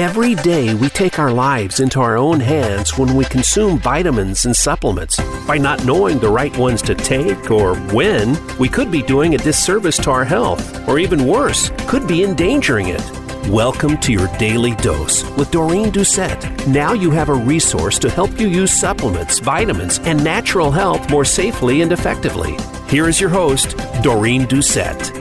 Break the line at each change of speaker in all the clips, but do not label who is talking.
Every day we take our lives into our own hands when we consume vitamins and supplements. By not knowing the right ones to take or when, we could be doing a disservice to our health, or even worse, could be endangering it. Welcome to your daily dose with Doreen Doucette. Now you have a resource to help you use supplements, vitamins, and natural health more safely and effectively. Here is your host, Doreen Doucette.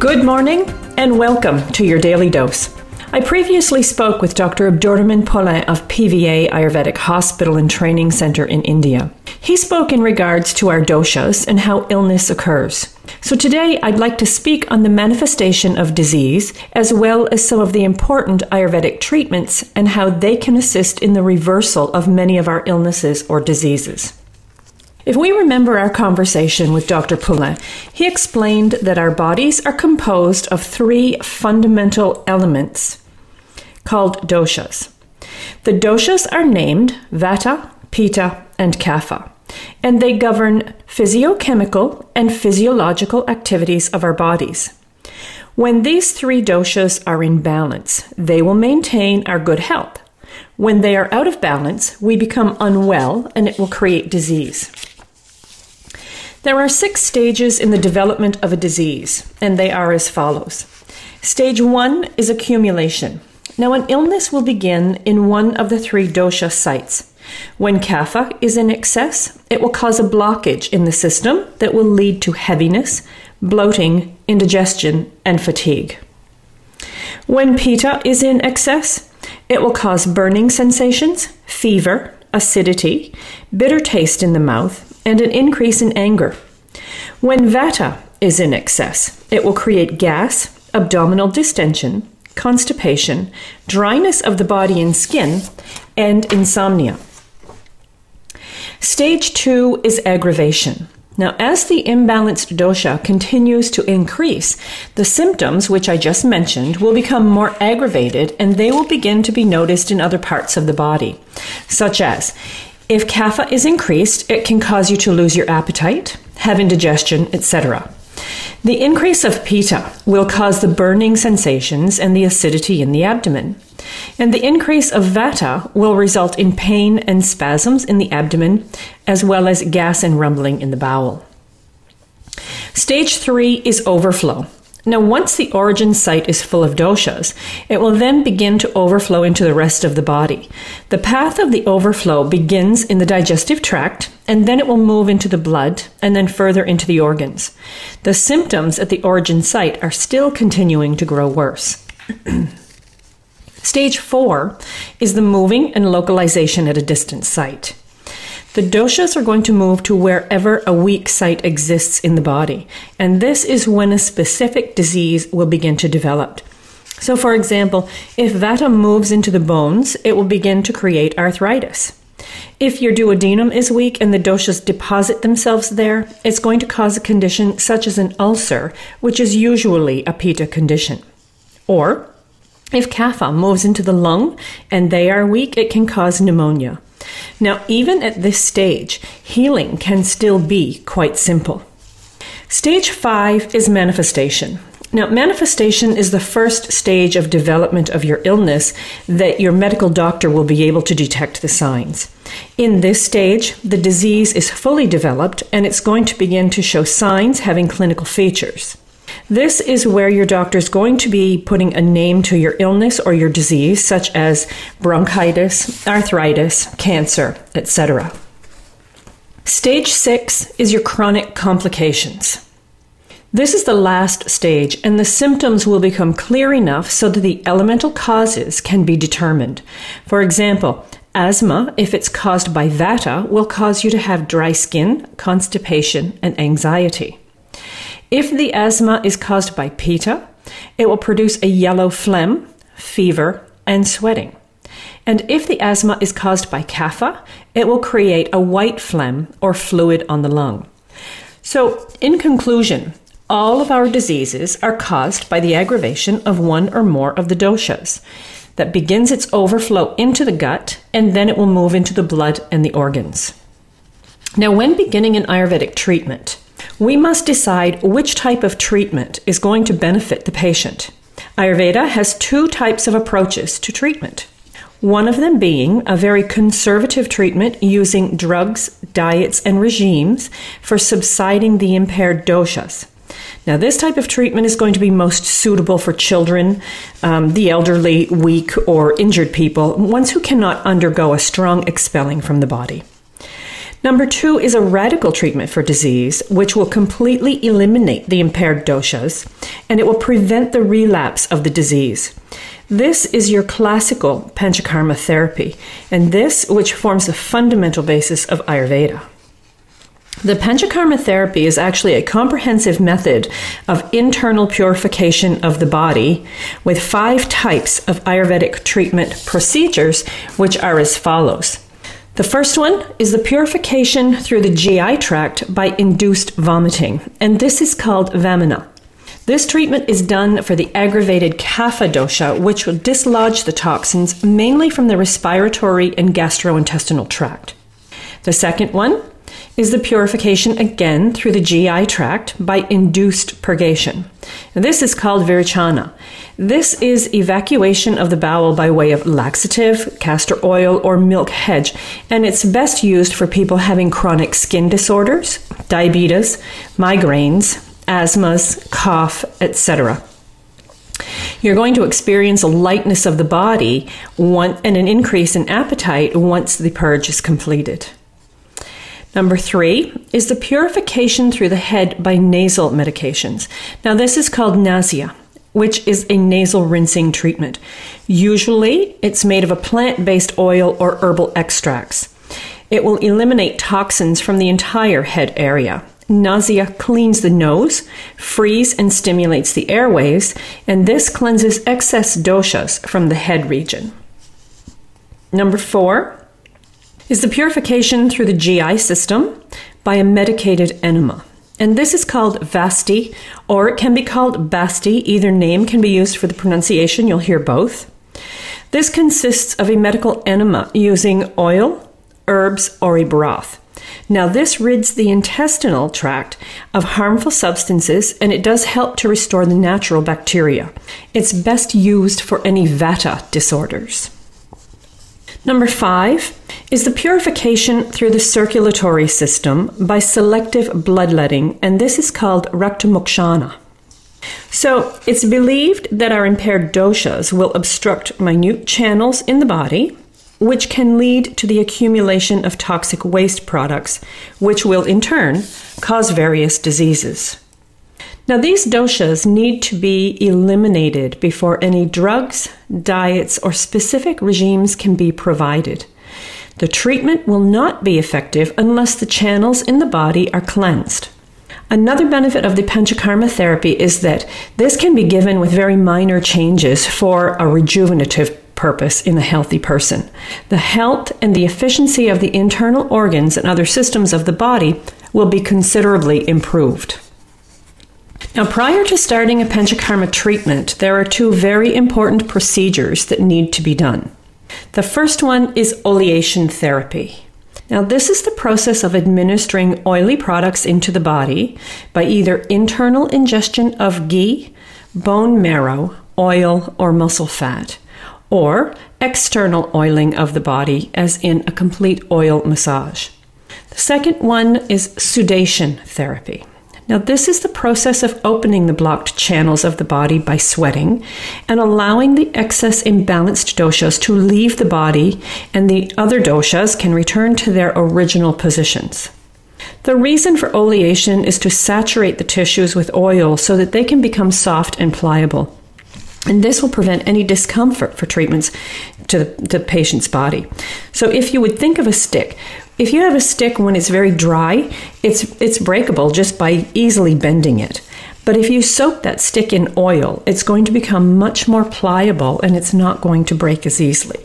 Good morning and welcome to your daily dose. I previously spoke with Dr. Abdurrahman Paulin of PVA Ayurvedic Hospital and Training Center in India. He spoke in regards to our doshas and how illness occurs. So today I'd like to speak on the manifestation of disease as well as some of the important Ayurvedic treatments and how they can assist in the reversal of many of our illnesses or diseases. If we remember our conversation with Dr. Paulin, he explained that our bodies are composed of three fundamental elements called doshas. The doshas are named Vata, Pitta, and Kapha, and they govern physiochemical and physiological activities of our bodies. When these three doshas are in balance, they will maintain our good health. When they are out of balance, we become unwell and it will create disease. There are six stages in the development of a disease, and they are as follows. Stage one is accumulation. Now, an illness will begin in one of the three dosha sites. When kapha is in excess, it will cause a blockage in the system that will lead to heaviness, bloating, indigestion, and fatigue. When pitta is in excess, it will cause burning sensations, fever, acidity, bitter taste in the mouth, and an increase in anger. When vata is in excess, it will create gas, abdominal distension, constipation, dryness of the body and skin, and insomnia. Stage two is aggravation. Now, as the imbalanced dosha continues to increase, the symptoms, which I just mentioned, will become more aggravated and they will begin to be noticed in other parts of the body, such as if kapha is increased, it can cause you to lose your appetite, have indigestion, etc. The increase of pitta will cause the burning sensations and the acidity in the abdomen. And the increase of vata will result in pain and spasms in the abdomen, as well as gas and rumbling in the bowel. Stage three is overflow. Now, once the origin site is full of doshas, it will then begin to overflow into the rest of the body. The path of the overflow begins in the digestive tract, and then it will move into the blood, and then further into the organs. The symptoms at the origin site are still continuing to grow worse. Stage four is the moving and localization at a distant site. The doshas are going to move to wherever a weak site exists in the body, and this is when a specific disease will begin to develop. So, for example, if vata moves into the bones, it will begin to create arthritis. If your duodenum is weak and the doshas deposit themselves there, it's going to cause a condition such as an ulcer, which is usually a pitta condition. Or, if kapha moves into the lung and they are weak, it can cause pneumonia. Now, even at this stage, healing can still be quite simple. Stage five is manifestation. Now, manifestation is the first stage of development of your illness that your medical doctor will be able to detect the signs. In this stage, the disease is fully developed and it's going to begin to show signs having clinical features. This is where your doctor is going to be putting a name to your illness or your disease, such as bronchitis, arthritis, cancer, etc. Stage six is your chronic complications. This is the last stage, and the symptoms will become clear enough so that the elemental causes can be determined. For example, asthma, if it's caused by vata, will cause you to have dry skin, constipation, and anxiety. If the asthma is caused by pitta, it will produce a yellow phlegm, fever, and sweating. And if the asthma is caused by kapha, it will create a white phlegm or fluid on the lung. So, in conclusion, all of our diseases are caused by the aggravation of one or more of the doshas that begins its overflow into the gut and then it will move into the blood and the organs. Now, when beginning an Ayurvedic treatment, we must decide which type of treatment is going to benefit the patient. Ayurveda has two types of approaches to treatment. One of them being a very conservative treatment using drugs, diets, and regimes for subsiding the impaired doshas. Now, this type of treatment is going to be most suitable for children, um, the elderly, weak, or injured people, ones who cannot undergo a strong expelling from the body. Number two is a radical treatment for disease, which will completely eliminate the impaired doshas and it will prevent the relapse of the disease. This is your classical panchakarma therapy, and this which forms the fundamental basis of Ayurveda. The Panchakarma therapy is actually a comprehensive method of internal purification of the body with five types of Ayurvedic treatment procedures, which are as follows. The first one is the purification through the GI tract by induced vomiting, and this is called Vamana. This treatment is done for the aggravated Kapha dosha, which will dislodge the toxins mainly from the respiratory and gastrointestinal tract. The second one is the purification again through the GI tract by induced purgation. This is called Virechana. This is evacuation of the bowel by way of laxative, castor oil, or milk hedge, and it's best used for people having chronic skin disorders, diabetes, migraines, asthmas, cough, etc. You're going to experience a lightness of the body and an increase in appetite once the purge is completed. Number three is the purification through the head by nasal medications. Now, this is called nasya, which is a nasal rinsing treatment. Usually, it's made of a plant based oil or herbal extracts. It will eliminate toxins from the entire head area. Nasya cleans the nose, frees and stimulates the airways, and this cleanses excess doshas from the head region. Number four is the purification through the GI system by a medicated enema. And this is called Vasti, or it can be called Basti. Either name can be used for the pronunciation, you'll hear both. This consists of a medical enema using oil, herbs, or a broth. Now, this rids the intestinal tract of harmful substances and it does help to restore the natural bacteria. It's best used for any vata disorders. Number five is the purification through the circulatory system by selective bloodletting, and this is called raktamokshana. So, it's believed that our impaired doshas will obstruct minute channels in the body, which can lead to the accumulation of toxic waste products, which will in turn cause various diseases. Now, these doshas need to be eliminated before any drugs, diets, or specific regimes can be provided. The treatment will not be effective unless the channels in the body are cleansed. Another benefit of the Panchakarma therapy is that this can be given with very minor changes for a rejuvenative purpose in a healthy person. The health and the efficiency of the internal organs and other systems of the body will be considerably improved. Now, prior to starting a Panchakarma treatment, there are two very important procedures that need to be done. The first one is oleation therapy. Now, this is the process of administering oily products into the body by either internal ingestion of ghee, bone marrow, oil, or muscle fat, or external oiling of the body, as in a complete oil massage. The second one is sudation therapy. Now, this is the process of opening the blocked channels of the body by sweating and allowing the excess imbalanced doshas to leave the body, and the other doshas can return to their original positions. The reason for oleation is to saturate the tissues with oil so that they can become soft and pliable. And this will prevent any discomfort for treatments to the, patient's body. So, if you would think of a stick, if you have a stick when it's very dry, it's it's breakable just by easily bending it. But if you soak that stick in oil, it's going to become much more pliable and it's not going to break as easily.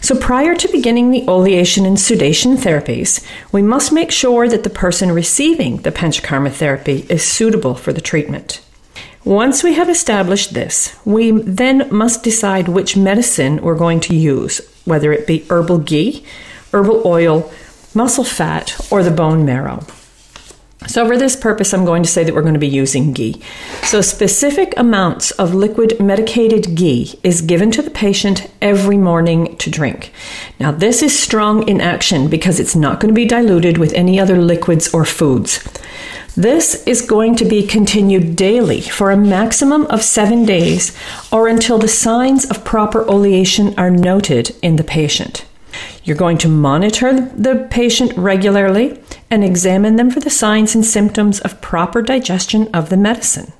So prior to beginning the oleation and sudation therapies, we must make sure that the person receiving the panchakarma therapy is suitable for the treatment. Once we have established this, we then must decide which medicine we're going to use, whether it be herbal ghee, herbal oil, muscle fat, or the bone marrow. So, for this purpose, I'm going to say that we're going to be using ghee. So, specific amounts of liquid medicated ghee is given to the patient every morning to drink. Now, this is strong in action because it's not going to be diluted with any other liquids or foods. This is going to be continued daily for a maximum of seven days or until the signs of proper oleation are noted in the patient. You're going to monitor the patient regularly and examine them for the signs and symptoms of proper digestion of the medicine.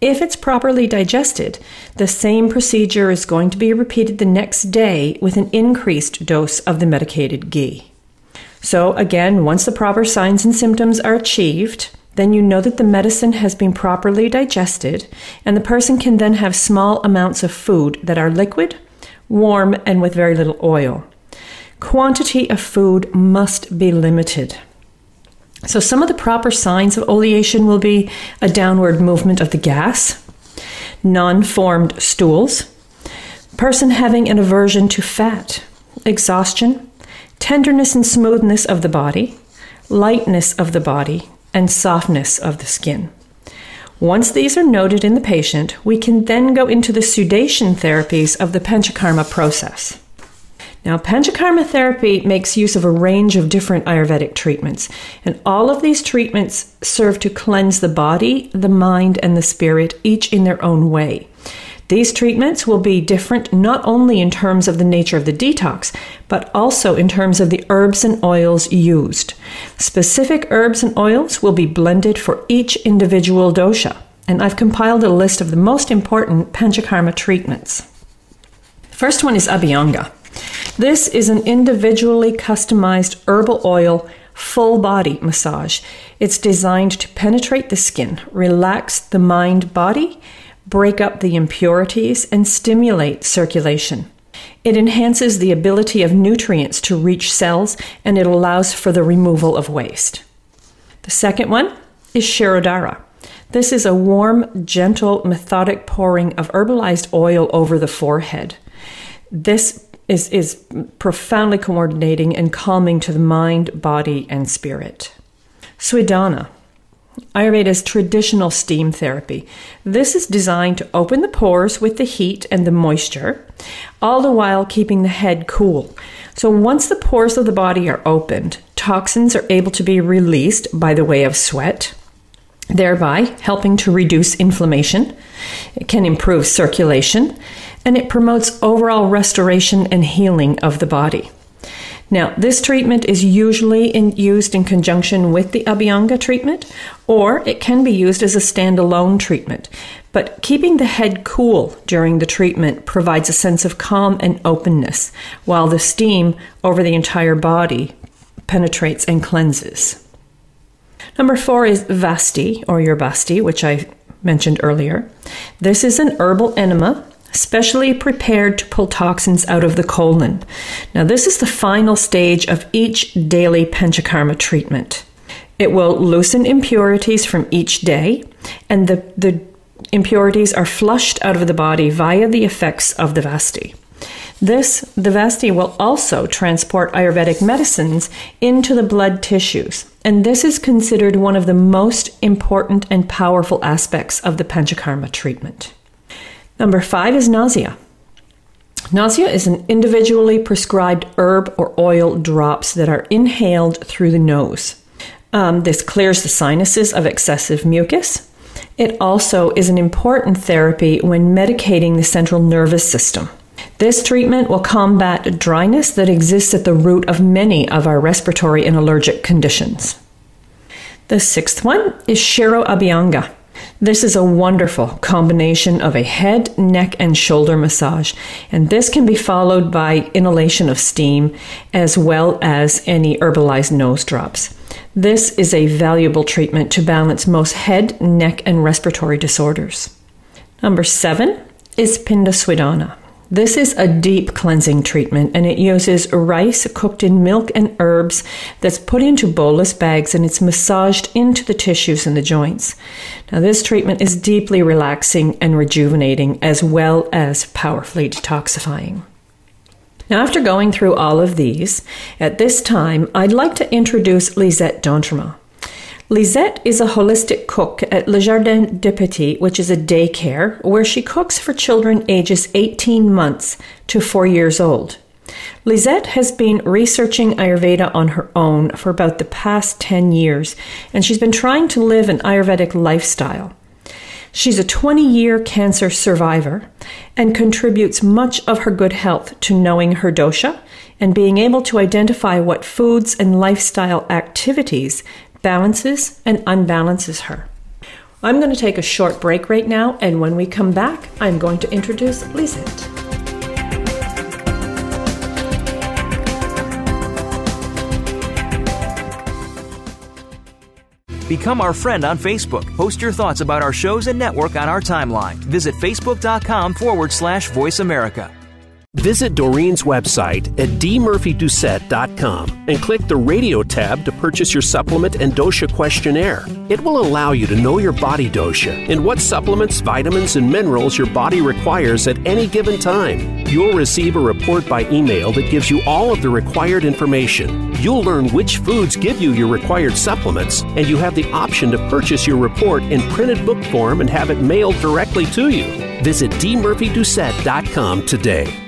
If it's properly digested, the same procedure is going to be repeated the next day with an increased dose of the medicated ghee. So, again, once the proper signs and symptoms are achieved, then you know that the medicine has been properly digested, and the person can then have small amounts of food that are liquid, warm, and with very little oil. Quantity of food must be limited. So, some of the proper signs of oleation will be a downward movement of the gas, non formed stools, person having an aversion to fat, exhaustion, tenderness and smoothness of the body, lightness of the body, and softness of the skin. Once these are noted in the patient, we can then go into the sudation therapies of the Panchakarma process. Now, Panchakarma therapy makes use of a range of different Ayurvedic treatments, and all of these treatments serve to cleanse the body, the mind, and the spirit, each in their own way. These treatments will be different not only in terms of the nature of the detox, but also in terms of the herbs and oils used. Specific herbs and oils will be blended for each individual dosha, and I've compiled a list of the most important Panchakarma treatments. First one is Abhyanga. This is an individually customized herbal oil full body massage. It's designed to penetrate the skin, relax the mind body, break up the impurities, and stimulate circulation. It enhances the ability of nutrients to reach cells and it allows for the removal of waste. The second one is Shirodhara. This is a warm, gentle, methodic pouring of herbalized oil over the forehead. This is, is profoundly coordinating and calming to the mind, body, and spirit. Swidana. Ayurveda's traditional steam therapy. This is designed to open the pores with the heat and the moisture, all the while keeping the head cool. So, once the pores of the body are opened, toxins are able to be released by the way of sweat, thereby helping to reduce inflammation. It can improve circulation and it promotes overall restoration and healing of the body. Now, this treatment is usually in, used in conjunction with the Abhyanga treatment, or it can be used as a standalone treatment. But keeping the head cool during the treatment provides a sense of calm and openness, while the steam over the entire body penetrates and cleanses. Number four is Vasti, or your Basti, which I mentioned earlier. This is an herbal enema specially prepared to pull toxins out of the colon. Now, this is the final stage of each daily Panchakarma treatment. It will loosen impurities from each day, and the, the impurities are flushed out of the body via the effects of the Vasti. This, the Vasti, will also transport Ayurvedic medicines into the blood tissues, and this is considered one of the most important and powerful aspects of the Panchakarma treatment. Number five is nasya. Nasya is an individually prescribed herb or oil drops that are inhaled through the nose. Um, this clears the sinuses of excessive mucus. It also is an important therapy when medicating the central nervous system. This treatment will combat dryness that exists at the root of many of our respiratory and allergic conditions. The sixth one is Shiro Abhyanga. This is a wonderful combination of a head, neck, and shoulder massage, and this can be followed by inhalation of steam as well as any herbalized nose drops. This is a valuable treatment to balance most head, neck, and respiratory disorders. Number seven is Pindaswidana. This is a deep cleansing treatment and it uses rice cooked in milk and herbs that's put into bolus bags and it's massaged into the tissues and the joints. Now, this treatment is deeply relaxing and rejuvenating as well as powerfully detoxifying. Now, after going through all of these, at this time, I'd like to introduce Lisette d'Entremont. Lisette is a holistic cook at Le Jardin des Petits, which is a daycare where she cooks for children ages 18 months to 4 years old. Lisette has been researching Ayurveda on her own for about the past 10 years, and she's been trying to live an Ayurvedic lifestyle. She's a 20 year cancer survivor and contributes much of her good health to knowing her dosha and being able to identify what foods and lifestyle activities balances and unbalances her. I'm going to take a short break right now, and when we come back, I'm going to introduce Lisette.
Become our friend on Facebook. Post your thoughts about our shows and network on our timeline. Visit facebook.com forward slash voice America.
Visit Doreen's website at dmurphydoucette.com and click the radio tab to purchase your supplement and dosha questionnaire. It will allow you to know your body dosha and what supplements, vitamins, and minerals your body requires at any given time. You'll receive a report by email that gives you all of the required information. You'll learn which foods give you your required supplements, and you have the option to purchase your report in printed book form and have it mailed directly to you. Visit dmurphydoucette.com today.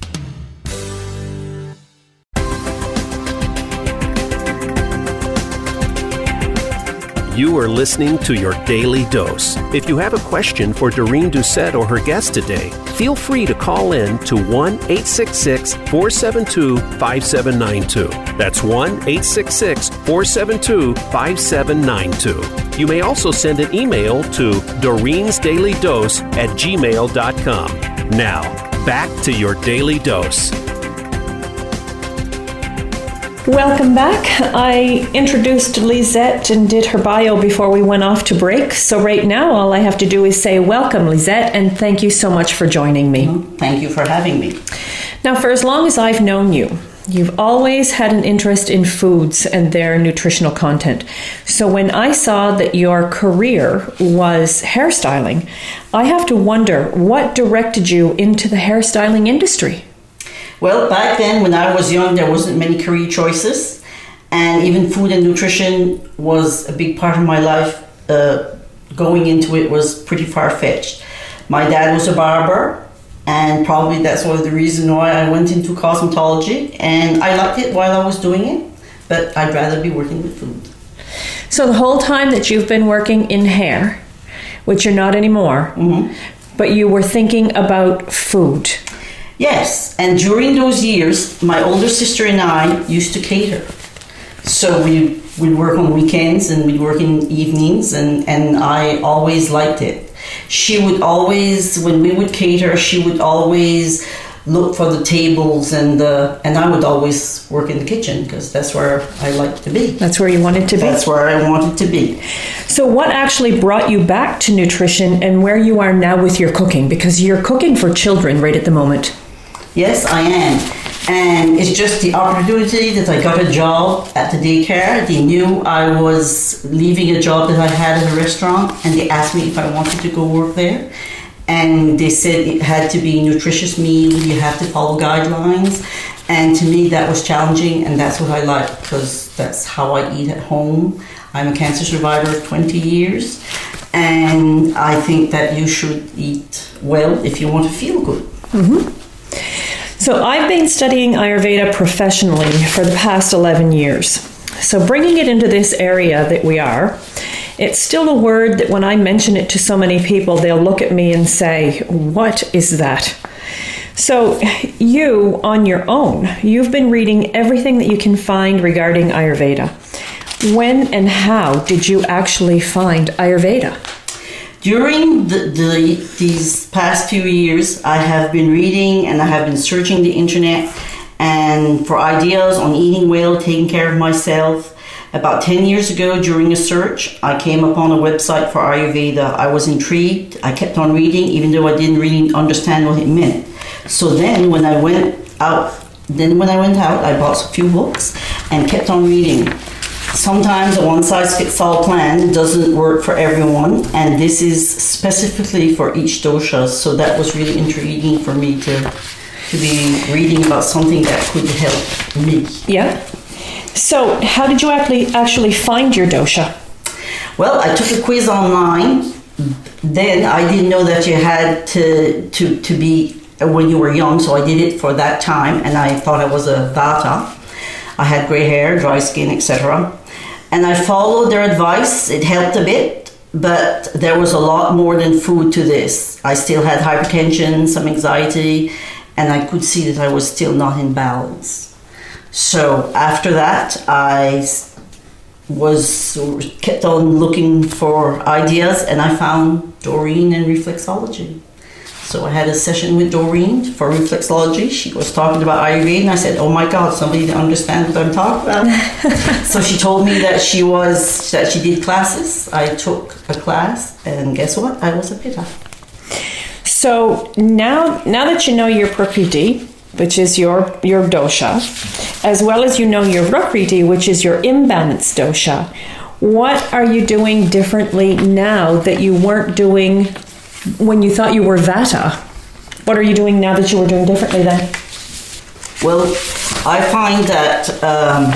You are listening to your daily dose. If you have a question for Doreen Doucette or her guest today, feel free to call in to 1 866 472 5792. That's 1 866 472 5792. You may also send an email to Doreen's Daily Dose at gmail.com. Now, back to your daily dose.
Welcome back. I introduced Lisette and did her bio before we went off to break. So, right now, all I have to do is say welcome, Lisette, and thank you so much for joining me.
Thank you for having me.
Now, for as long as I've known you, you've always had an interest in foods and their nutritional content. So, when I saw that your career was hairstyling, I have to wonder what directed you into the hairstyling industry?
Well, back then when I was young, there wasn't many career choices, and even food and nutrition was a big part of my life. Uh, going into it was pretty far fetched. My dad was a barber, and probably that's one of the reasons why I went into cosmetology, and I liked it while I was doing it, but I'd rather be working with food.
So, the whole time that you've been working in hair, which you're not anymore,
Mm-hmm.
but you were thinking about food.
Yes, and during those years, my older sister and I used to cater. So we would work on weekends and we'd work in evenings, and, and I always liked it. She would always, when we would cater, she would always look for the tables, and the, and I would always work in the kitchen because that's where I liked to be.
That's where you wanted to be.
That's where I wanted to be.
So, what actually brought you back to nutrition and where you are now with your cooking? Because you're cooking for children right at the moment.
Yes, I am. And it's just the opportunity that I got a job at the daycare. They knew I was leaving a job that I had at a restaurant, and they asked me if I wanted to go work there. And they said it had to be nutritious meal, you have to follow guidelines. And to me, that was challenging, and that's what I like because that's how I eat at home. I'm a cancer survivor of 20 years, and I think that you should eat well if you want to feel good. Mm-hmm.
So I've been studying Ayurveda professionally for the past 11 years. So bringing it into this area that we are, it's still a word that when I mention it to so many people, they'll look at me and say, What is that? So, you on your own, you've been reading everything that you can find regarding Ayurveda. When and how did you actually find Ayurveda?
During the, the, these past few years, I have been reading and I have been searching the internet and for ideas on eating well, taking care of myself. About 10 years ago, during a search, I came upon a website for Ayurveda. I was intrigued. I kept on reading, even though I didn't really understand what it meant. So then, when I went out, then when I went out, I bought a few books and kept on reading. Sometimes a one size fits all plan doesn't work for everyone, and this is specifically for each dosha. So that was really intriguing for me to to be reading about something that could help me.
Yeah. So, how did you actually actually find your dosha?
Well, I took a quiz online. Then I didn't know that you had to to to be when you were young, so I did it for that time, and I thought I was a vata. I had gray hair, dry skin, etc. And I followed their advice. It helped a bit, but there was a lot more than food to this. I still had hypertension, some anxiety, and I could see that I was still not in balance. So after that, I was kept on looking for ideas, and I found Doreen and reflexology. So I had a session with Doreen for reflexology. She was talking about Ayurveda, and I said, "Oh my God, somebody understands what I'm talking about." so she told me that she was that she did classes. I took a class, and guess what? I was a pitta.
So now, now that you know your prakriti, which is your your dosha, as well as you know your vikriti, which is your imbalanced dosha, what are you doing differently now that you weren't doing when you thought you were vata? What are you doing now that you were doing differently then?
Well, I find that um,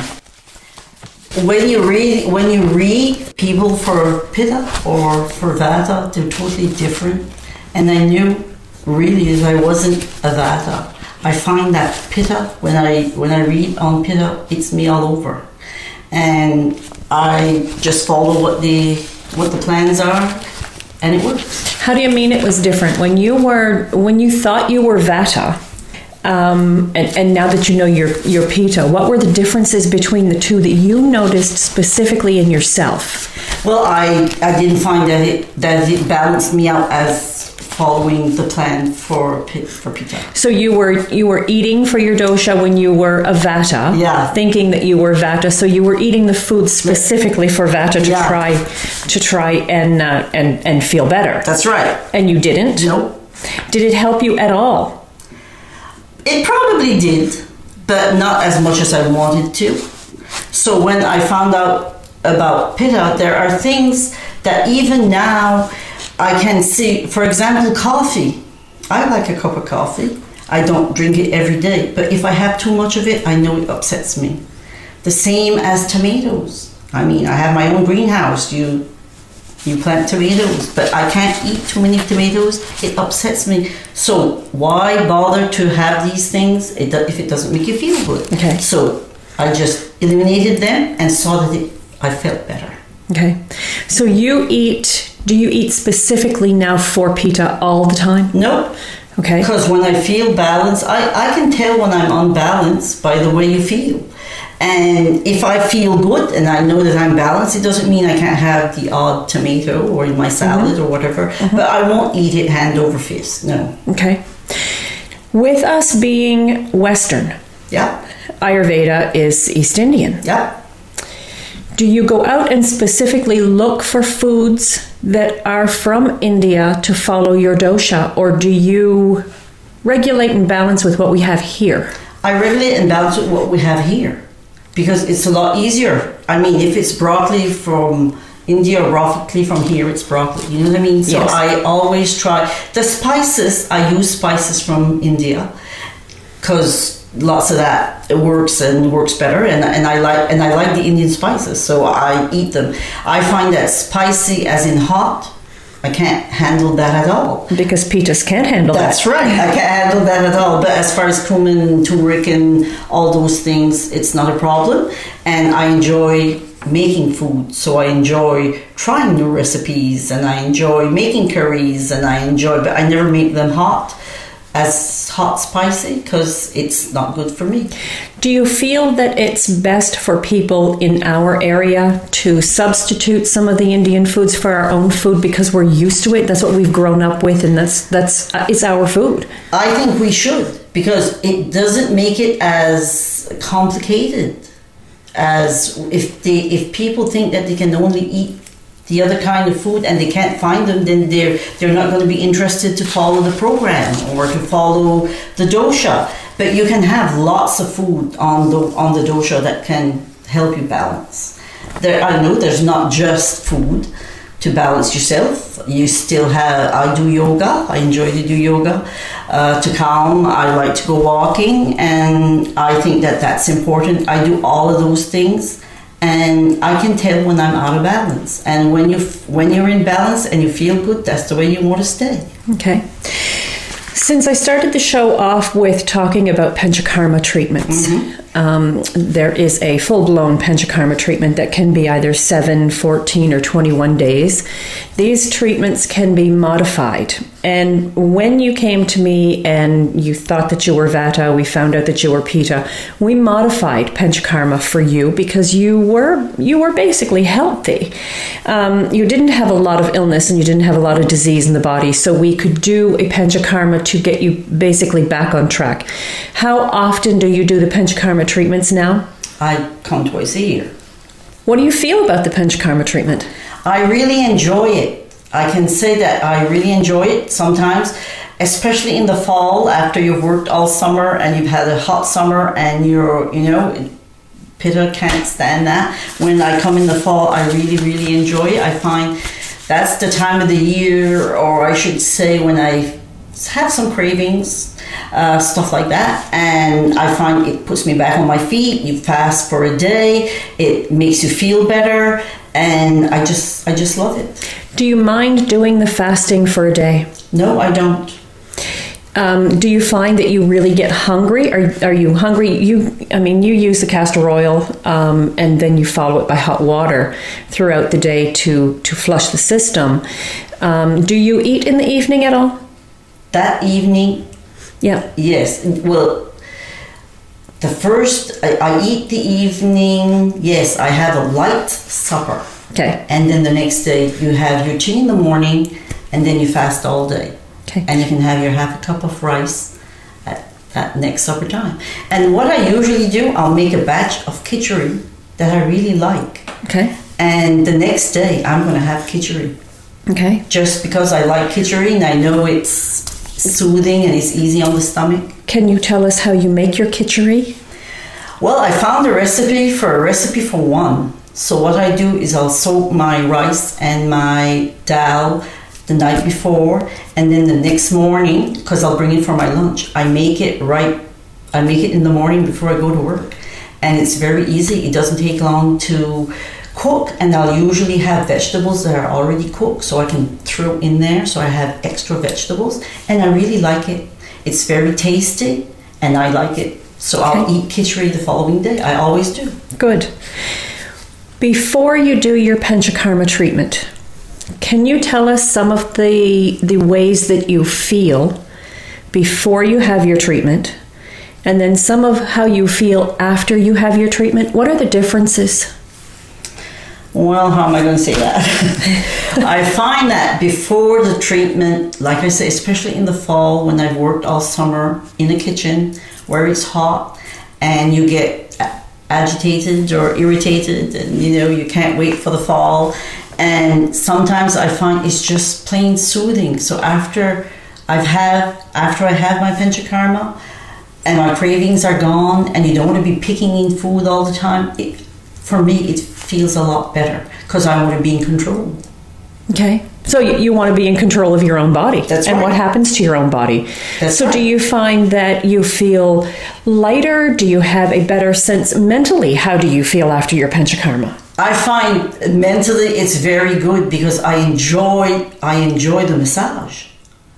when you read when you read people for pitta or for vata, they're totally different. And I knew really that I wasn't a vata. I find that pitta when I when I read on pitta, it's me all over, and I just follow what the what the plans are, and it works.
How do you mean it was different when you were when you thought you were vata? Um, and, and now that you know your your pitta, what were the differences between the two that you noticed specifically in yourself?
Well, I I didn't find that it that it balanced me out as following the plan for for pitta.
So you were you were eating for your dosha when you were a vata,
Yeah.
thinking that you were vata. So you were eating the food specifically for vata to
Yeah.
try to try and uh, and and feel better.
That's right.
and you didn't.
No,
Did it help you at all?
It probably did, but not as much as I wanted to. So when I found out about pitta, there are things that even now I can see. For example, coffee. I like a cup of coffee. I don't drink it every day, but if I have too much of it, I know it upsets me. The same as tomatoes. I mean, I have my own greenhouse. You you plant tomatoes, but I can't eat too many tomatoes. It upsets me. So why bother to have these things if it doesn't make you feel good?
Okay.
So I just eliminated them and saw that it, I felt better.
Okay. So you eat. Do you eat specifically now for pitta all the time?
No,
Okay.
because when I feel balanced, I, I can tell when I'm unbalanced by the way you feel. And if I feel good and I know that I'm balanced, it doesn't mean I can't have the odd tomato or in my salad mm-hmm. or whatever, mm-hmm. but I won't eat it hand over fist. No.
Okay. With us being Western,
Yeah.
Ayurveda is East Indian.
Yeah.
Do you go out and specifically look for foods that are from India to follow your dosha, or do you regulate and balance with what we have here?
I regulate and balance with what we have here because it's a lot easier. I mean, if it's broccoli from India or broccoli from here, it's broccoli. You know what I mean? So
Yes.
I always try the spices. I use spices from India because lots of that it works and works better, and, and I like and I like the Indian spices, so I eat them. I find that spicy, as in hot. I can't handle that at all.
Because pittas can't handle
That's
that.
That's right. I can't handle that at all. But as far as cumin, turmeric, and all those things, it's not a problem. And I enjoy making food. So I enjoy trying new recipes and I enjoy making curries and I enjoy, but I never make them hot as hot spicy because it's not good for me.
Do you feel that it's best for people in our area to substitute some of the Indian foods for our own food because we're used to it? That's what we've grown up with, and that's that's uh, it's our food.
I think we should because it doesn't make it as complicated as if they if people think that they can only eat the other kind of food and they can't find them then they're they're not going to be interested to follow the program or to follow the dosha but you can have lots of food on the on the dosha that can help you balance there i know there's not just food to balance yourself. You still have, I do yoga, I enjoy to do yoga. Uh, to calm, I like to go walking, and I think that that's important. I do all of those things, and I can tell when I'm out of balance. And when, you, when you're in balance and you feel good, that's the way you want to stay.
Okay. Since I started the show off with talking about panchakarma treatments, mm-hmm. Um, there is a full blown panchakarma treatment that can be either 7, 14, or 21 days. These treatments can be modified. And when you came to me and you thought that you were Vata, we found out that you were Pitta. We modified panchakarma for you because you were you were basically healthy. Um, you didn't have a lot of illness and you didn't have a lot of disease in the body, so we could do a panchakarma to get you basically back on track. How often do you do the panchakarma treatments now?
I come twice a year.
What do you feel about the panchakarma treatment?
I really enjoy it. I can say that I really enjoy it sometimes, especially in the fall after you've worked all summer and you've had a hot summer and you're, you know, Pitta can't stand that. When I come in the fall, I really, really enjoy it. I find that's the time of the year, or I should say, when I have some cravings, uh, stuff like that, and I find it puts me back on my feet. You fast for a day, it makes you feel better, and I just, I just love it.
Do you mind doing the fasting for a day?
No, I don't.
Um, do you find that you really get hungry? Are, are you hungry? You, I mean, you use the castor oil um, and then you follow it by hot water throughout the day to, to flush the system. Um, do you eat in the evening at all?
That evening,
Yeah.
yes. Well, the first, I, I eat the evening, yes, I have a light supper.
Okay.
And then the next day, you have your tea in the morning, and then you fast all day.
Okay.
And you can have your half a cup of rice at, at next supper time. And what I usually do, I'll make a batch of khichdi that I really like.
Okay.
And the next day, I'm going to have khichdi.
Okay.
Just because I like khichdi and I know it's soothing and it's easy on the stomach.
Can you tell us how you make your kitchery?
Well, I found a recipe for a recipe for one. So what I do is I'll soak my rice and my dal the night before, and then the next morning, because I'll bring it for my lunch, I make it right. I make it in the morning before I go to work, and it's very easy. It doesn't take long to cook, and I'll usually have vegetables that are already cooked, so I can throw in there. So I have extra vegetables, and I really like it. It's very tasty, and I like it. So I'll eat khichdi the following day. I always do.
Good. Before you do your panchakarma treatment, can you tell us some of the the ways that you feel before you have your treatment and then some of how you feel after you have your treatment? What are the differences?
Well, how am I going to say that? I find that before the treatment, like I say, especially in the fall when I've worked all summer in the kitchen where it's hot and you get agitated or irritated and you know you can't wait for the fall and sometimes I find it's just plain soothing. So after I've had after I have my panchakarma and my cravings are gone and you don't want to be picking in food all the time, it, for me it feels a lot better because I want to be in control.
Okay. So you, you want to be in control of your own body
That's
and
right.
what happens to your own body.
That's
so do you find that you feel lighter? Do you have a better sense mentally? How do you feel after your panchakarma?
I find mentally it's very good because I enjoy I enjoy the massage.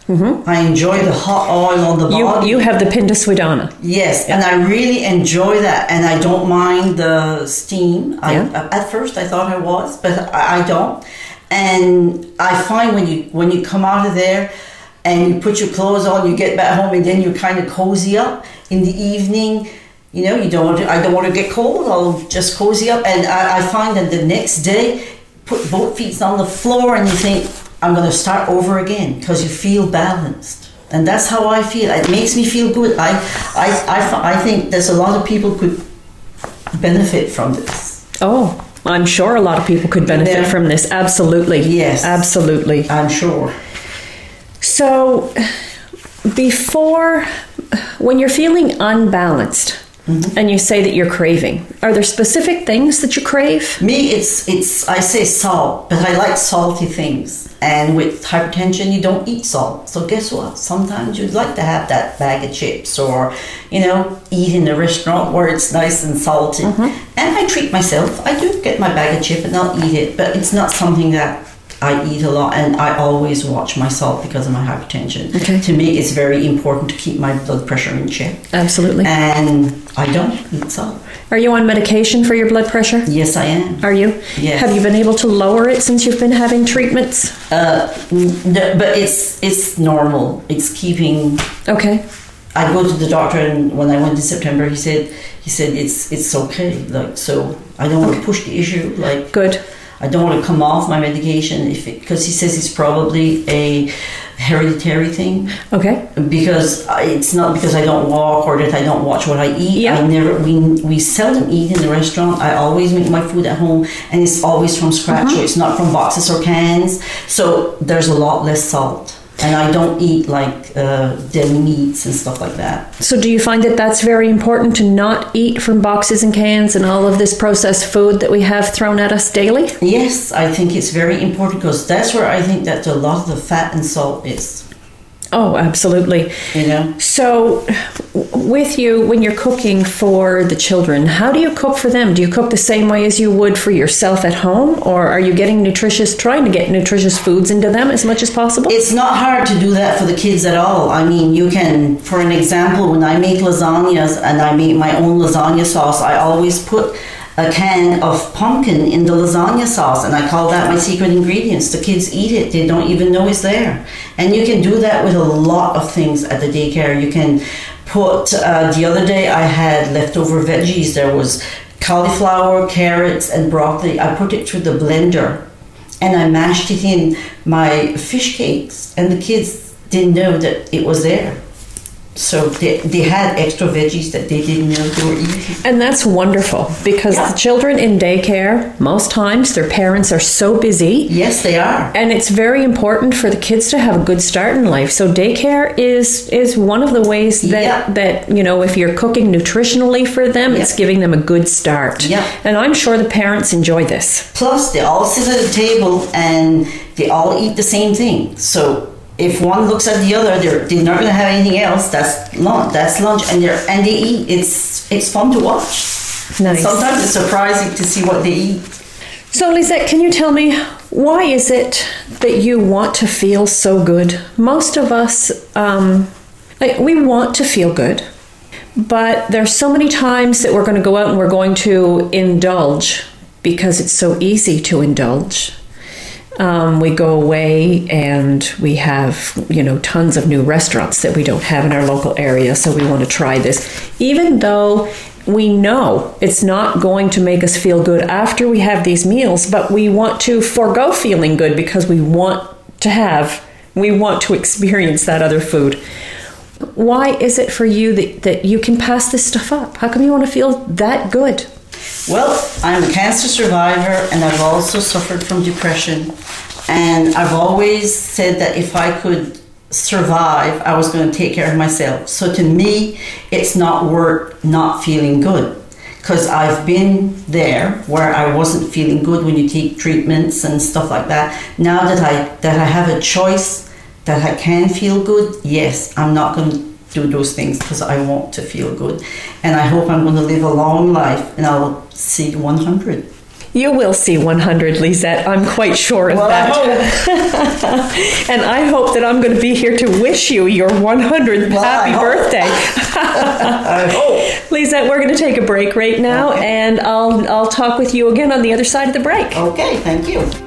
Mm-hmm. I enjoy the hot oil on the
You
body.
you have the Pinda Swidana.
Yes, and I really enjoy that, and I don't mind the steam. I,
Yeah.
At first, I thought I was, but I, I don't. And I find when you when you come out of there, and you put your clothes on, you get back home, and then you're kind of cozy up in the evening. You know, you don't want to. I don't want to get cold. I'll just cozy up, and I, I find that the next day, put both feet on the floor, and you think I'm going to start over again because you feel balanced, and that's how I feel. It makes me feel good. I, I, I, I think there's a lot of people could benefit from this.
Oh, I'm sure a lot of people could benefit
Yeah.
from this. Absolutely.
Yes.
Absolutely.
I'm sure.
So, before, when you're feeling unbalanced mm-hmm. and you say that you're craving, are there specific things that you crave?
Me, it's it's. I say salt, but I like salty things. And with hypertension, you don't eat salt. So guess what? Sometimes you'd like to have that bag of chips, or you know, eat in a restaurant where it's nice and salty. Mm-hmm. And I treat myself. I do get my bag of chip and I'll eat it, but it's not something that. I eat a lot and I always watch my salt because of my hypertension.
Okay.
To me, it's very important to keep my blood pressure in check.
Absolutely.
And I don't eat salt.
Are you on medication for your blood pressure?
Yes, I am.
Are you?
Yes.
Have you been able to lower it since you've been having treatments?
Uh, no, but it's it's normal. It's keeping.
Okay.
I go to the doctor, and when I went in September, he said he said it's it's okay. Like so, I don't want to push the issue. Like
Good.
I don't want to come off my medication if because he says it's probably a hereditary thing.
Okay.
Because I- it's not because I don't walk or that I don't watch what I eat.
Yeah.
I never we we seldom eat in the restaurant. I always make my food at home, and it's always from scratch. Mm-hmm. So it's not from boxes or cans. So there's a lot less salt, and I don't eat like uh, deli meats and stuff like that.
So, do you find that that's very important to not eat from boxes and cans and all of this processed food that we have thrown at us daily?
Yes, I think it's very important because that's where I think that a lot of the fat and salt is.
Oh, absolutely.
You know.
So, with you, when you're cooking for the children, how do you cook for them? Do you cook the same way as you would for yourself at home, or are you getting nutritious, trying to get nutritious foods into them as much as possible?
It's not hard to do that for the kids at all. I mean, you can, for an example, when I make lasagnas and I make my own lasagna sauce, I always put a can of pumpkin in the lasagna sauce and I call that my secret ingredients. The kids eat it, they don't even know it's there. And you can do that with a lot of things at the daycare. You can put, uh, the other day I had leftover veggies. There was cauliflower, carrots, and broccoli. I put it through the blender and I mashed it in my fish cakes, and the kids didn't know that it was there. So they, they had extra veggies that they didn't know they were eating.
And that's wonderful because
Yeah.
the children in daycare, most times their parents are so busy.
Yes, they are.
And it's very important for the kids to have a good start in life. So daycare is is one of the ways that
Yeah.
that you know if you're cooking nutritionally for them, it's giving them a good start.
Yeah.
And I'm sure the parents enjoy this.
Plus, they all sit at a table and they all eat the same thing. So if one looks at the other, they're, they're not going to have anything else. That's lunch. That's lunch, and they and they eat. It's it's fun to watch.
Nice.
Sometimes it's surprising to see what they eat.
So Lisette, can you tell me why is it that you want to feel so good? Most of us, um, like we want to feel good, but there's so many times that we're going to go out and we're going to indulge because it's so easy to indulge. Um, we go away and we have, you know, tons of new restaurants that we don't have in our local area, so we want to try this. Even though we know it's not going to make us feel good after we have these meals, but we want to forego feeling good because we want to have, we want to experience that other food. Why is it for you that, that you can pass this stuff up? How come you want to feel that good?
Well, I'm a cancer survivor and I've also suffered from depression. And I've always said that if I could survive, I was going to take care of myself. So to me, it's not worth not feeling good. Because I've been there where I wasn't feeling good when you take treatments and stuff like that. Now that I that I have a choice that I can feel good, yes, I'm not going to do those things because I want to feel good. And I hope I'm going to live a long life and I'll see 100.
You will see 100, Lisette. I'm quite sure of
Well,
that.
I
and I hope that I'm going to be here to wish you your 100th
Well,
happy birthday.
I hope.
Lisette, we're going to take a break right now,
Okay.
and I'll I'll talk with you again on the other side of the break.
Okay, thank you.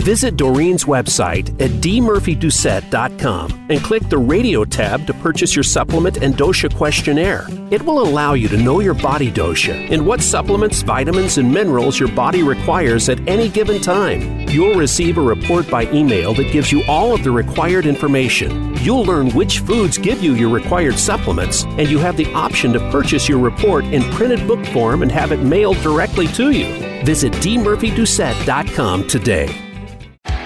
Visit Doreen's website at dmurphydoucette.com and click the radio tab to purchase your supplement and dosha questionnaire. It will allow you to know your body dosha and what supplements, vitamins, and minerals your body requires at any given time. You'll receive a report by email that gives you all of the required information. You'll learn which foods give you your required supplements, and you have the option to purchase your report in printed book form and have it mailed directly to you. Visit dmurphydoucette.com today.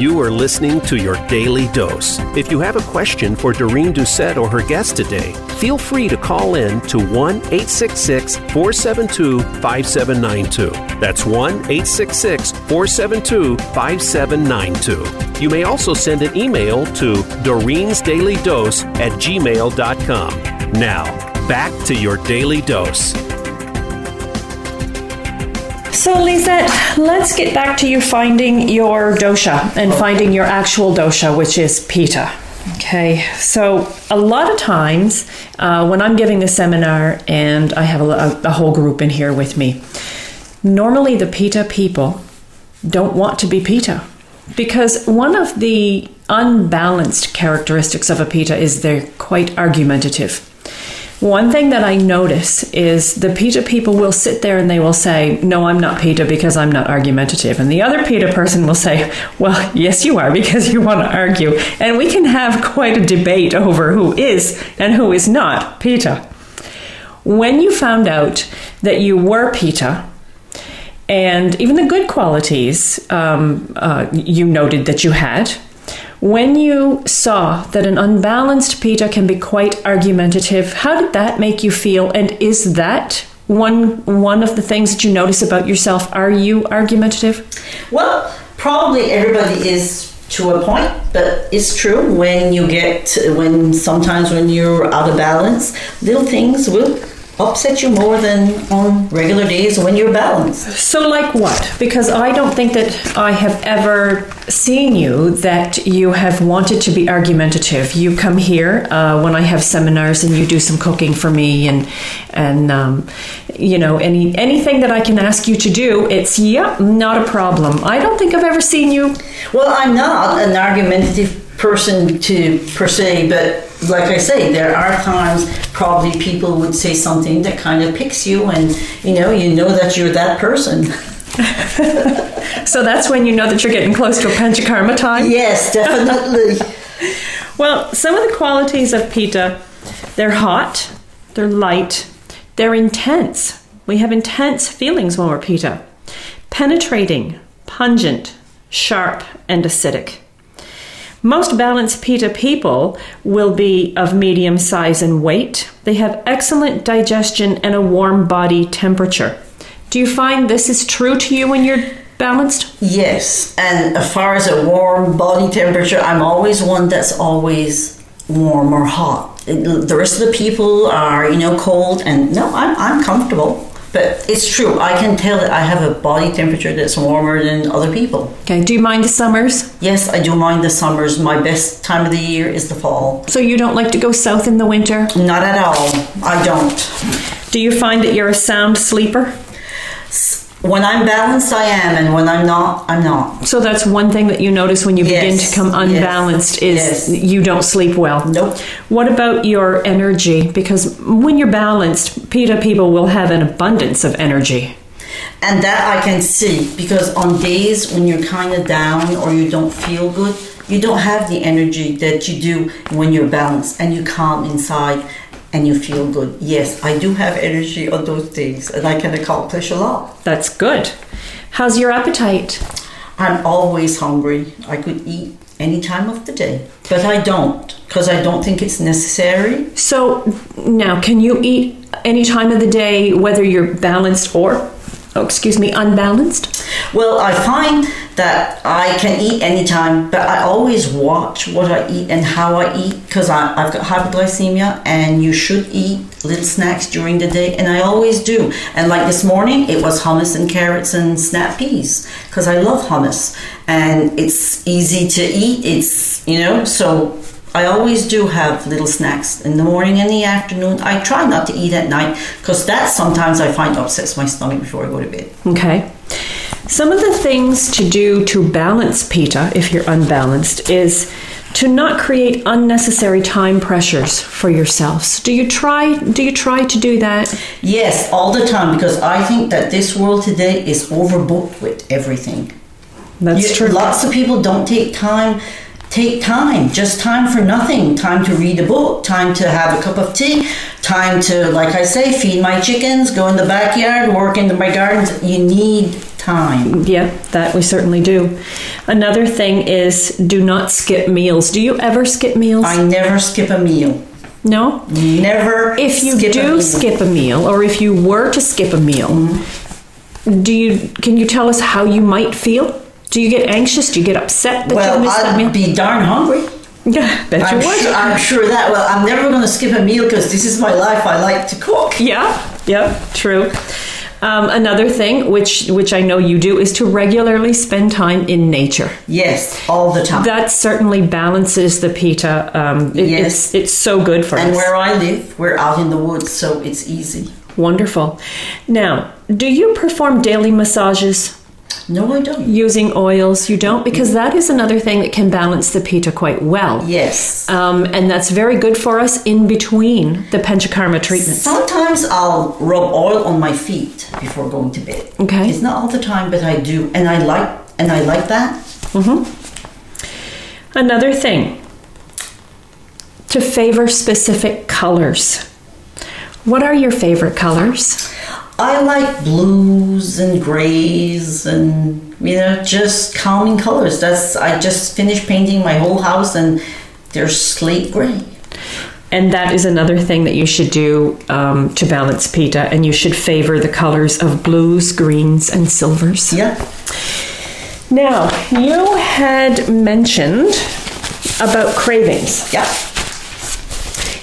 You are listening to your daily dose. If you have a question for Doreen Doucette or her guest today, feel free to call in to 1 866 472 5792. That's 1 866 472 5792. You may also send an email to Doreen's Daily Dose at gmail.com. Now, back to your daily dose.
So, Lisette, let's get back to you finding your dosha and finding your actual dosha, which is Pitta. Okay, so a lot of times uh, when I'm giving a seminar and I have a, a, a whole group in here with me, normally the Pitta people don't want to be Pitta because one of the unbalanced characteristics of a Pitta is they're quite argumentative. One thing that I notice is the Pitta people will sit there and they will say, No, I'm not Pitta because I'm not argumentative. And the other Pitta person will say, Well, yes, you are because you want to argue. And we can have quite a debate over who is and who is not Pitta. When you found out that you were Pitta, and even the good qualities um, uh, you noted that you had, when you saw that an unbalanced Pitta can be quite argumentative, how did that make you feel? And is that one one of the things that you notice about yourself? Are you argumentative?
Well, probably everybody is to a point, but it's true when you get when sometimes when you're out of balance, little things will upset you more than on regular days when you're balanced.
So, like what? Because I don't think that I have ever seen you that you have wanted to be argumentative. You come here uh, when I have seminars and you do some cooking for me, and and um, you know any anything that I can ask you to do, it's yeah, not a problem. I don't think I've ever seen you.
Well, I'm not an argumentative person to per se, but like I say, there are times probably people would say something that kind of picks you, and you know, you know that you're that person.
So that's when you know that you're getting close to a panchakarma time.
yes, definitely.
Well, some of the qualities of Pitta they're hot, they're light, they're intense. We have intense feelings when we're Pitta. Penetrating, pungent, sharp, and acidic. Most balanced Pitta people will be of medium size and weight. They have excellent digestion and a warm body temperature. Do you find this is true to you when you're balanced?
Yes, and as far as a warm body temperature, I'm always one that's always warm or hot. The rest of the people are, you know, cold, and no, I'm, I'm comfortable. But it's true, I can tell that I have a body temperature that's warmer than other people.
Okay. Do you mind the summers?
Yes, I do mind the summers. My best time of the year is the fall.
So you don't like to go south in the winter?
Not at all. I don't.
Do you find that you're a sound sleeper?
When I'm balanced, I am, and when I'm not, I'm not.
So that's one thing that you notice when you begin
Yes,
to come
yes,
unbalanced is
yes.
you don't sleep well.
Nope.
What about your energy? Because when you're balanced, Pitta people will have an abundance of energy.
And that I can see because on days when you're kind of down or you don't feel good, you don't have the energy that you do when you're balanced and you calm inside and you feel good. Yes, I do have energy on those days and I can accomplish a lot.
That's good. How's your appetite?
I'm always hungry. I could eat any time of the day, but I don't because I don't think it's necessary.
So now, can you eat any time of the day, whether you're balanced or, oh, excuse me, unbalanced?
Well, I find that I can eat anytime, but I always watch what I eat and how I eat because I've got hypoglycemia and you should eat little snacks during the day, and I always do. And like this morning, it was hummus and carrots and snap peas because I love hummus and it's easy to eat. It's, you know, so I always do have little snacks in the morning and the afternoon. I try not to eat at night because that sometimes I find upsets my stomach before I go to bed.
Okay. Some of the things to do to balance Pitta, if you're unbalanced, is to not create unnecessary time pressures for yourselves. Do you try? Do you try to do that?
Yes, all the time because I think that this world today is overbooked with everything.
That's
You-
true.
Lots of people don't take time. Take time, just time for nothing. Time to read a book, time to have a cup of tea, time to, like I say, feed my chickens, go in the backyard, work in my gardens. You need time.
Yeah, that we certainly do. Another thing is do not skip meals. Do you ever skip meals?
I never skip a meal.
no.
Never.
If you
skip a
do
meal.
skip a meal, or if you were to skip a meal, mm-hmm. do you can you tell us how you might feel? Do you get anxious? Do you get upset that
well,
you missed that meal?
I'd be darn hungry.
Yeah, bet
I'm
you would.
sure, I'm sure that. Well, I'm never going to skip a meal because this is my life. I like to cook.
Yeah, yeah, true. Um, another thing, which which I know you do, is to regularly spend time in nature.
Yes, all the time.
That certainly balances the Pitta. Um, it-
Yes.
it's it's so good for
and
us.
where I live, we're out in the woods, so it's easy.
Wonderful. Now, do you perform daily massages
No, I don't.
using oils? You don't, because that is another thing that can balance the Pitta quite well.
Yes.
Um, and that's very good for us in between the Panchakarma treatments.
Sometimes I'll rub oil on my feet before going to bed.
Okay.
It's not all the time, but I do, and I like and I like that.
Another thing to favor specific colors. What are your favorite colors?
I like blues and grays and you know just calming colors. That's I just finished painting my whole house and they're slate gray.
And that is another thing that you should do um, to balance Pitta, and you should favor the colors of blues, greens, and silvers.
Yeah.
Now, you had mentioned about cravings,
Yeah.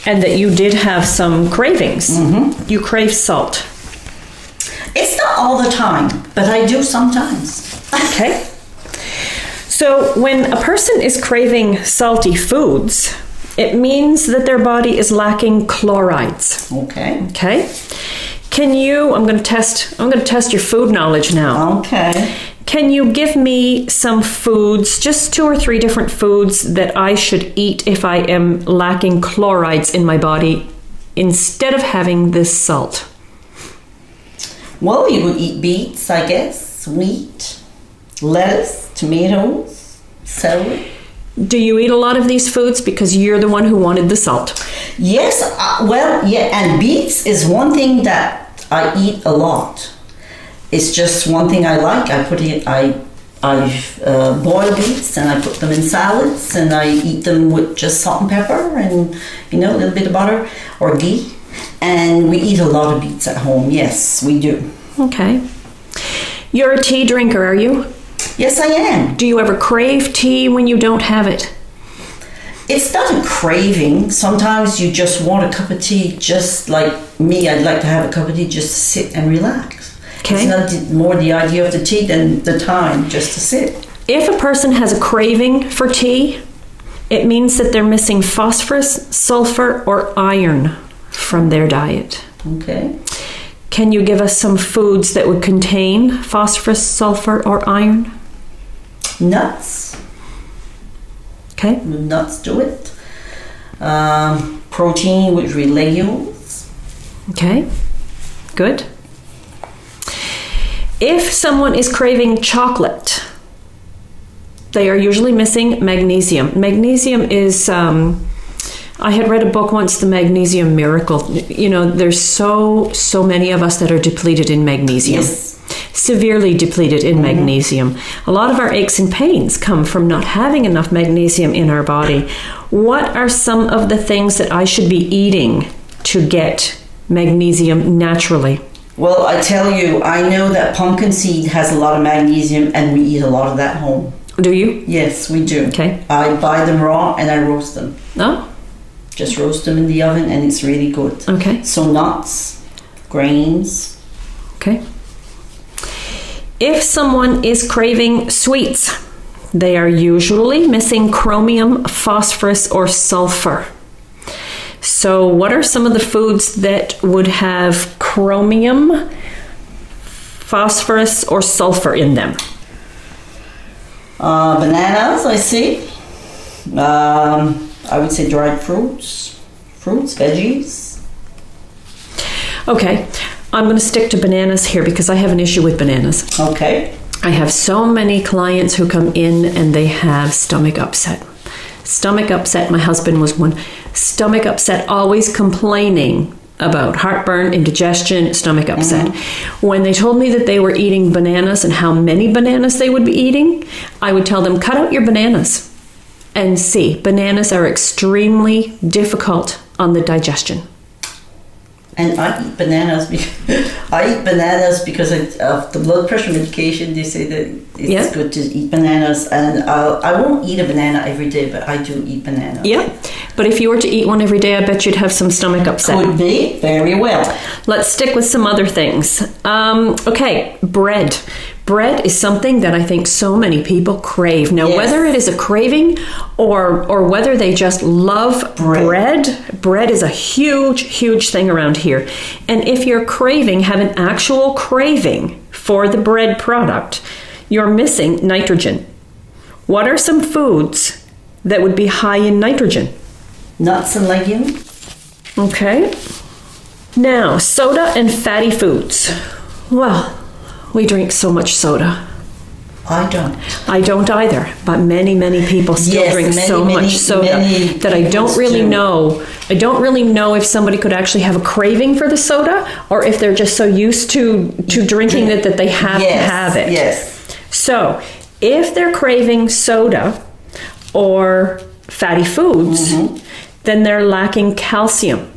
and that you did have some cravings. Mm-hmm. You crave salt.
It's not all the time, but I do sometimes.
Okay. So, when a person is craving salty foods, it means that their body is lacking chlorides.
Okay.
Okay? Can you I'm going to test I'm going to test your food knowledge now.
Okay.
Can you give me some foods, just two or three different foods that I should eat if I am lacking chlorides in my body instead of having this salt?
Well, you would eat beets, I guess, wheat, lettuce, tomatoes, celery.
Do you eat a lot of these foods because you're the one who wanted the salt?
Yes, uh, well, yeah, and beets is one thing that I eat a lot. It's just one thing I like. I put it, I, I uh, boil beets and I put them in salads and I eat them with just salt and pepper and you know a little bit of butter or ghee. And we eat a lot of beets at home. Yes, we do.
Okay. You're a tea drinker, are you?
Yes, I am.
Do you ever crave tea when you don't have it?
It's not a craving. Sometimes you just want a cup of tea, just like me. I'd like to have a cup of tea just to sit and relax.
Okay.
It's not more the idea of the tea than the time just to sit.
If a person has a craving for tea, it means that they're missing phosphorus, sulfur, or iron from their diet.
Okay.
Can you give us some foods that would contain phosphorus, sulfur, or iron?
Nuts.
Okay.
Nuts do it. Um, protein, which be legumes.
Okay. Good. If someone is craving chocolate, they are usually missing magnesium. Magnesium is, um, I had read a book once, The Magnesium Miracle. You know, there's so, so many of us that are depleted in magnesium.
Yes.
Severely depleted in mm-hmm. magnesium. A lot of our aches and pains come from not having enough magnesium in our body. What are some of the things that I should be eating to get magnesium naturally?
Well, I tell you, I know that pumpkin seed has a lot of magnesium, and we eat a lot of that home.
Do you?
Yes, we do.
Okay.
I buy them raw and I roast them.
Oh,
Just roast them in the oven, and it's really good.
okay.
So nuts, grains.
Okay. If someone is craving sweets, they are usually missing chromium, phosphorus, or sulfur. So, what are some of the foods that would have chromium, phosphorus, or sulfur in them?
Uh, bananas, I see. Um, I would say dried fruits, fruits, veggies.
Okay, I'm going to stick to bananas here because I have an issue with bananas.
Okay.
I have so many clients who come in and they have stomach upset. Stomach upset, my husband was one. Stomach upset, always complaining about heartburn, indigestion, stomach upset. Mm-hmm. When they told me that they were eating bananas and how many bananas they would be eating, I would tell them, cut out your bananas and see. Bananas are extremely difficult on the digestion.
And I eat bananas because I eat bananas because of- the blood pressure medication. They say that it's
Yeah.
good to eat bananas, and I'll, I won't eat a banana every day, but I do eat bananas.
Yeah, but if you were to eat one every day, I bet you'd have some stomach upset.
Could be very well.
Let's stick with some other things. Um, okay, bread. Bread is something that I think so many people crave. Now,
Yes.
whether it is a craving or or whether they just love
Bread.
bread, bread is a huge, huge thing around here. And if you're craving, have an actual craving for the bread product, you're missing nitrogen. What are some foods that would be high in nitrogen?
Nuts and legumes.
Okay. Now, soda and fatty foods. Well, we drink so much soda.
I don't.
I don't either, but many, many people still
Yes,
drink
many,
so
many,
much soda
many
that I don't really know. I don't really know if somebody could actually have a craving for the soda or if they're just so used to to drinking it that they have
yes,
to have it.
Yes.
So, if they're craving soda or fatty foods,
Mm-hmm.
then they're lacking calcium.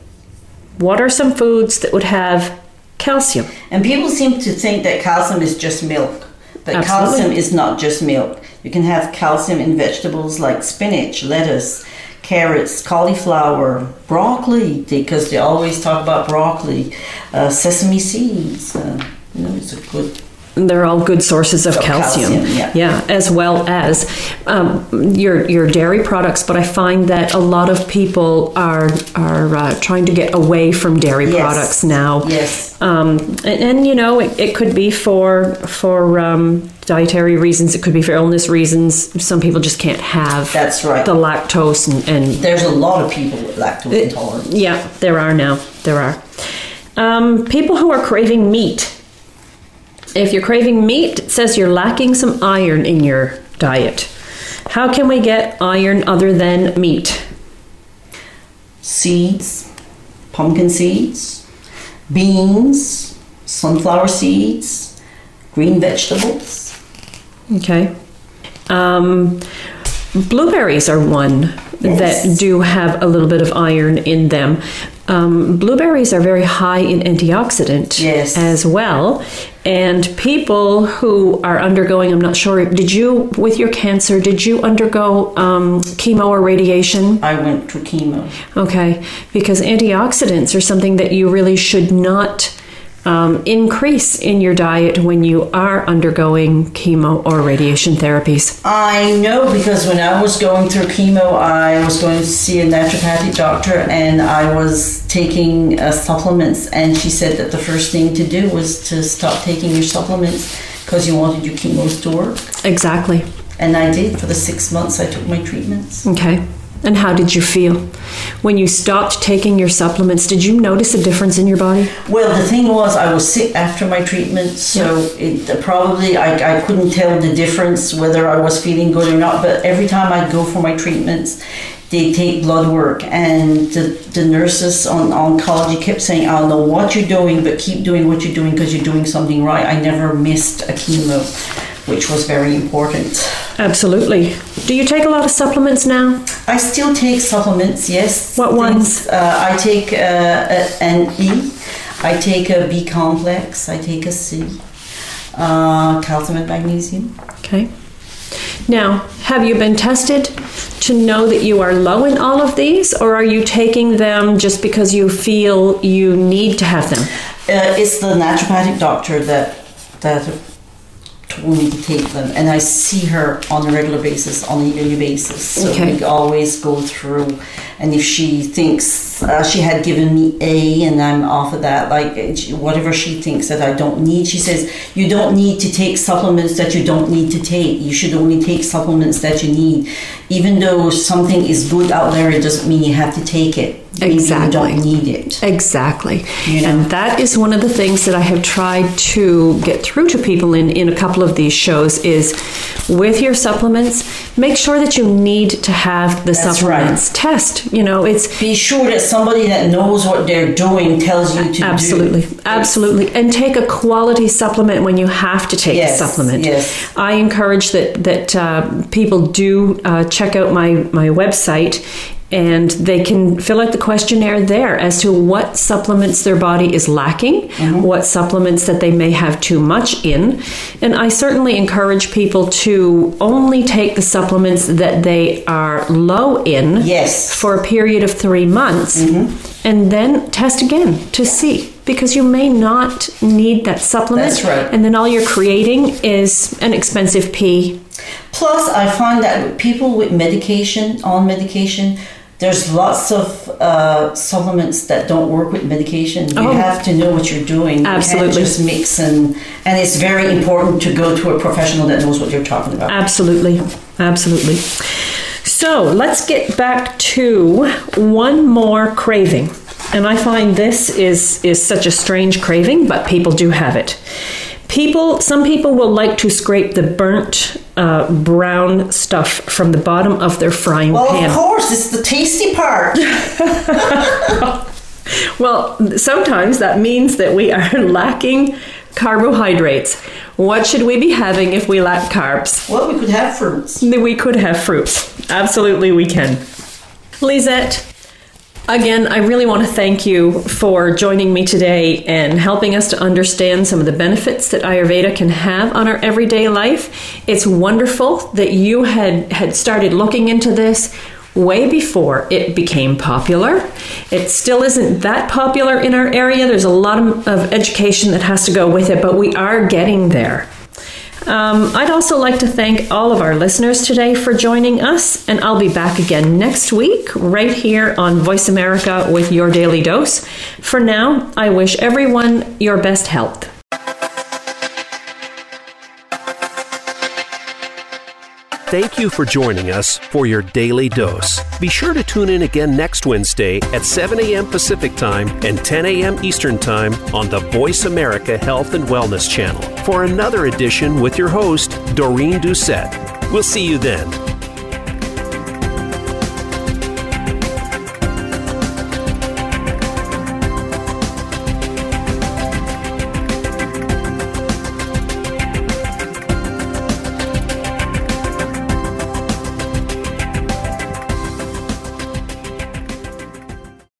What are some foods that would have calcium?
And people seem to think that calcium is just milk. But
Absolutely.
calcium is not just milk. You can have calcium in vegetables like spinach, lettuce, carrots, cauliflower, broccoli, because they always talk about broccoli, uh, sesame seeds. Uh, you know, it's a good.
They're all good sources of
Of
calcium.
calcium, yeah.
as well as um, your your dairy products. But I find that a lot of people are are uh, trying to get away from dairy
Yes.
products now.
Yes.
Um, and, and you know, it, it could be for for um, dietary reasons. It could be for illness reasons. Some people just can't have
That's right.
the lactose and, and
There's a lot of people with lactose intolerance.
yeah, there are now. There are. Um, people who are craving meat. If you're craving meat, it says you're lacking some iron in your diet. How can we get iron other than meat?
Seeds, pumpkin seeds, beans, sunflower seeds, green vegetables.
Okay. Um, blueberries are one
Yes.
that do have a little bit of iron in them. Um, blueberries are very high in antioxidant
Yes.
as well. And people who are undergoing, I'm not sure, did you, with your cancer, did you undergo um, chemo or radiation?
I went through chemo.
Okay, because antioxidants are something that you really should not um, increase in your diet when you are undergoing chemo or radiation therapies.
I know because when I was going through chemo, I was going to see a naturopathic doctor and I was taking uh, supplements. And she said that the first thing to do was to stop taking your supplements because you wanted your chemos to work.
Exactly.
And I did for the six months I took my treatments.
Okay. And how did you feel? When you stopped taking your supplements, did you notice a difference in your body?
Well, the thing was, I was sick after my treatment, so it probably I, I couldn't tell the difference whether I was feeling good or not. But every time I'd go for my treatments, they take blood work, and the, the nurses on oncology kept saying, "I don't know what you're doing, but keep doing what you're doing because you're doing something right." I never missed a chemo, which was very important.
Absolutely. Do you take a lot of supplements now?
I still take supplements, yes.
What ones?
Uh, I take uh, an E, I take a B complex, I take a C, uh, calcium and magnesium.
Okay. Now, have you been tested to know that you are low in all of these, or are you taking them just because you feel you need to have them?
Uh, it's the naturopathic doctor that that told me to take them, and I see her on a regular basis, on a yearly basis. So
Okay.
we always go through, and if she thinks uh, she had given me A and I'm off of that, like whatever she thinks that I don't need, she says you don't need to take supplements that you don't need to take. You should only take supplements that you need. Even though something is good out there, it doesn't mean you have to take it. Maybe
Exactly.
You don't need it.
Exactly.
You know.
And that is one of the things that I have tried to get through to people in, in a couple of these shows is with your supplements, make sure that you need to have the
That's
supplements. Test. You know, it's
Be sure that somebody that knows what they're doing tells you to
Absolutely,
do.
absolutely, and take a quality supplement when you have to take
Yes,
a supplement.
yes.
I encourage that that uh, people do uh, check out my my website. And they can fill out the questionnaire there as to what supplements their body is lacking,
Mm-hmm.
what supplements that they may have too much in. And I certainly encourage people to only take the supplements that they are low in
Yes. Mm-hmm.
for a period of three months and then test again to see because you may not need that supplement
That's right.
and then all you're creating is an expensive pee
Plus, I find that people with medication, on medication, there's lots of uh, supplements that don't work with medication. You
Oh.
have to know what you're doing. You
Absolutely.
can't just mix and and it's very important to go to a professional that knows what you're talking about.
absolutely absolutely so let's get back to one more craving and i find this is is such a strange craving but people do have it people some people will like to scrape the burnt uh, brown stuff from the bottom of their frying
well,
pan
of course, it's the tasty part.
Well, sometimes that means that we are lacking carbohydrates. What should we be having if we lack carbs?
well, we could have fruits.
We could have fruits. Absolutely, we can. Lisette, again, I really want to thank you for joining me today and helping us to understand some of the benefits that Ayurveda can have on our everyday life. It's wonderful that you had, had started looking into this way before it became popular. It still isn't that popular in our area. There's a lot of, of education that has to go with it, but we are getting there. Um, I'd also like to thank all of our listeners today for joining us, and I'll be back again next week, right here on Voice America with your daily dose. For now, I wish everyone your best health.
Thank you for joining us for your daily dose. Be sure to tune in again next Wednesday at 7 a.m. Pacific Time and 10 a.m. Eastern Time on the Voice America Health and Wellness channel for another edition with your host, Doreen Doucette. We'll see you then.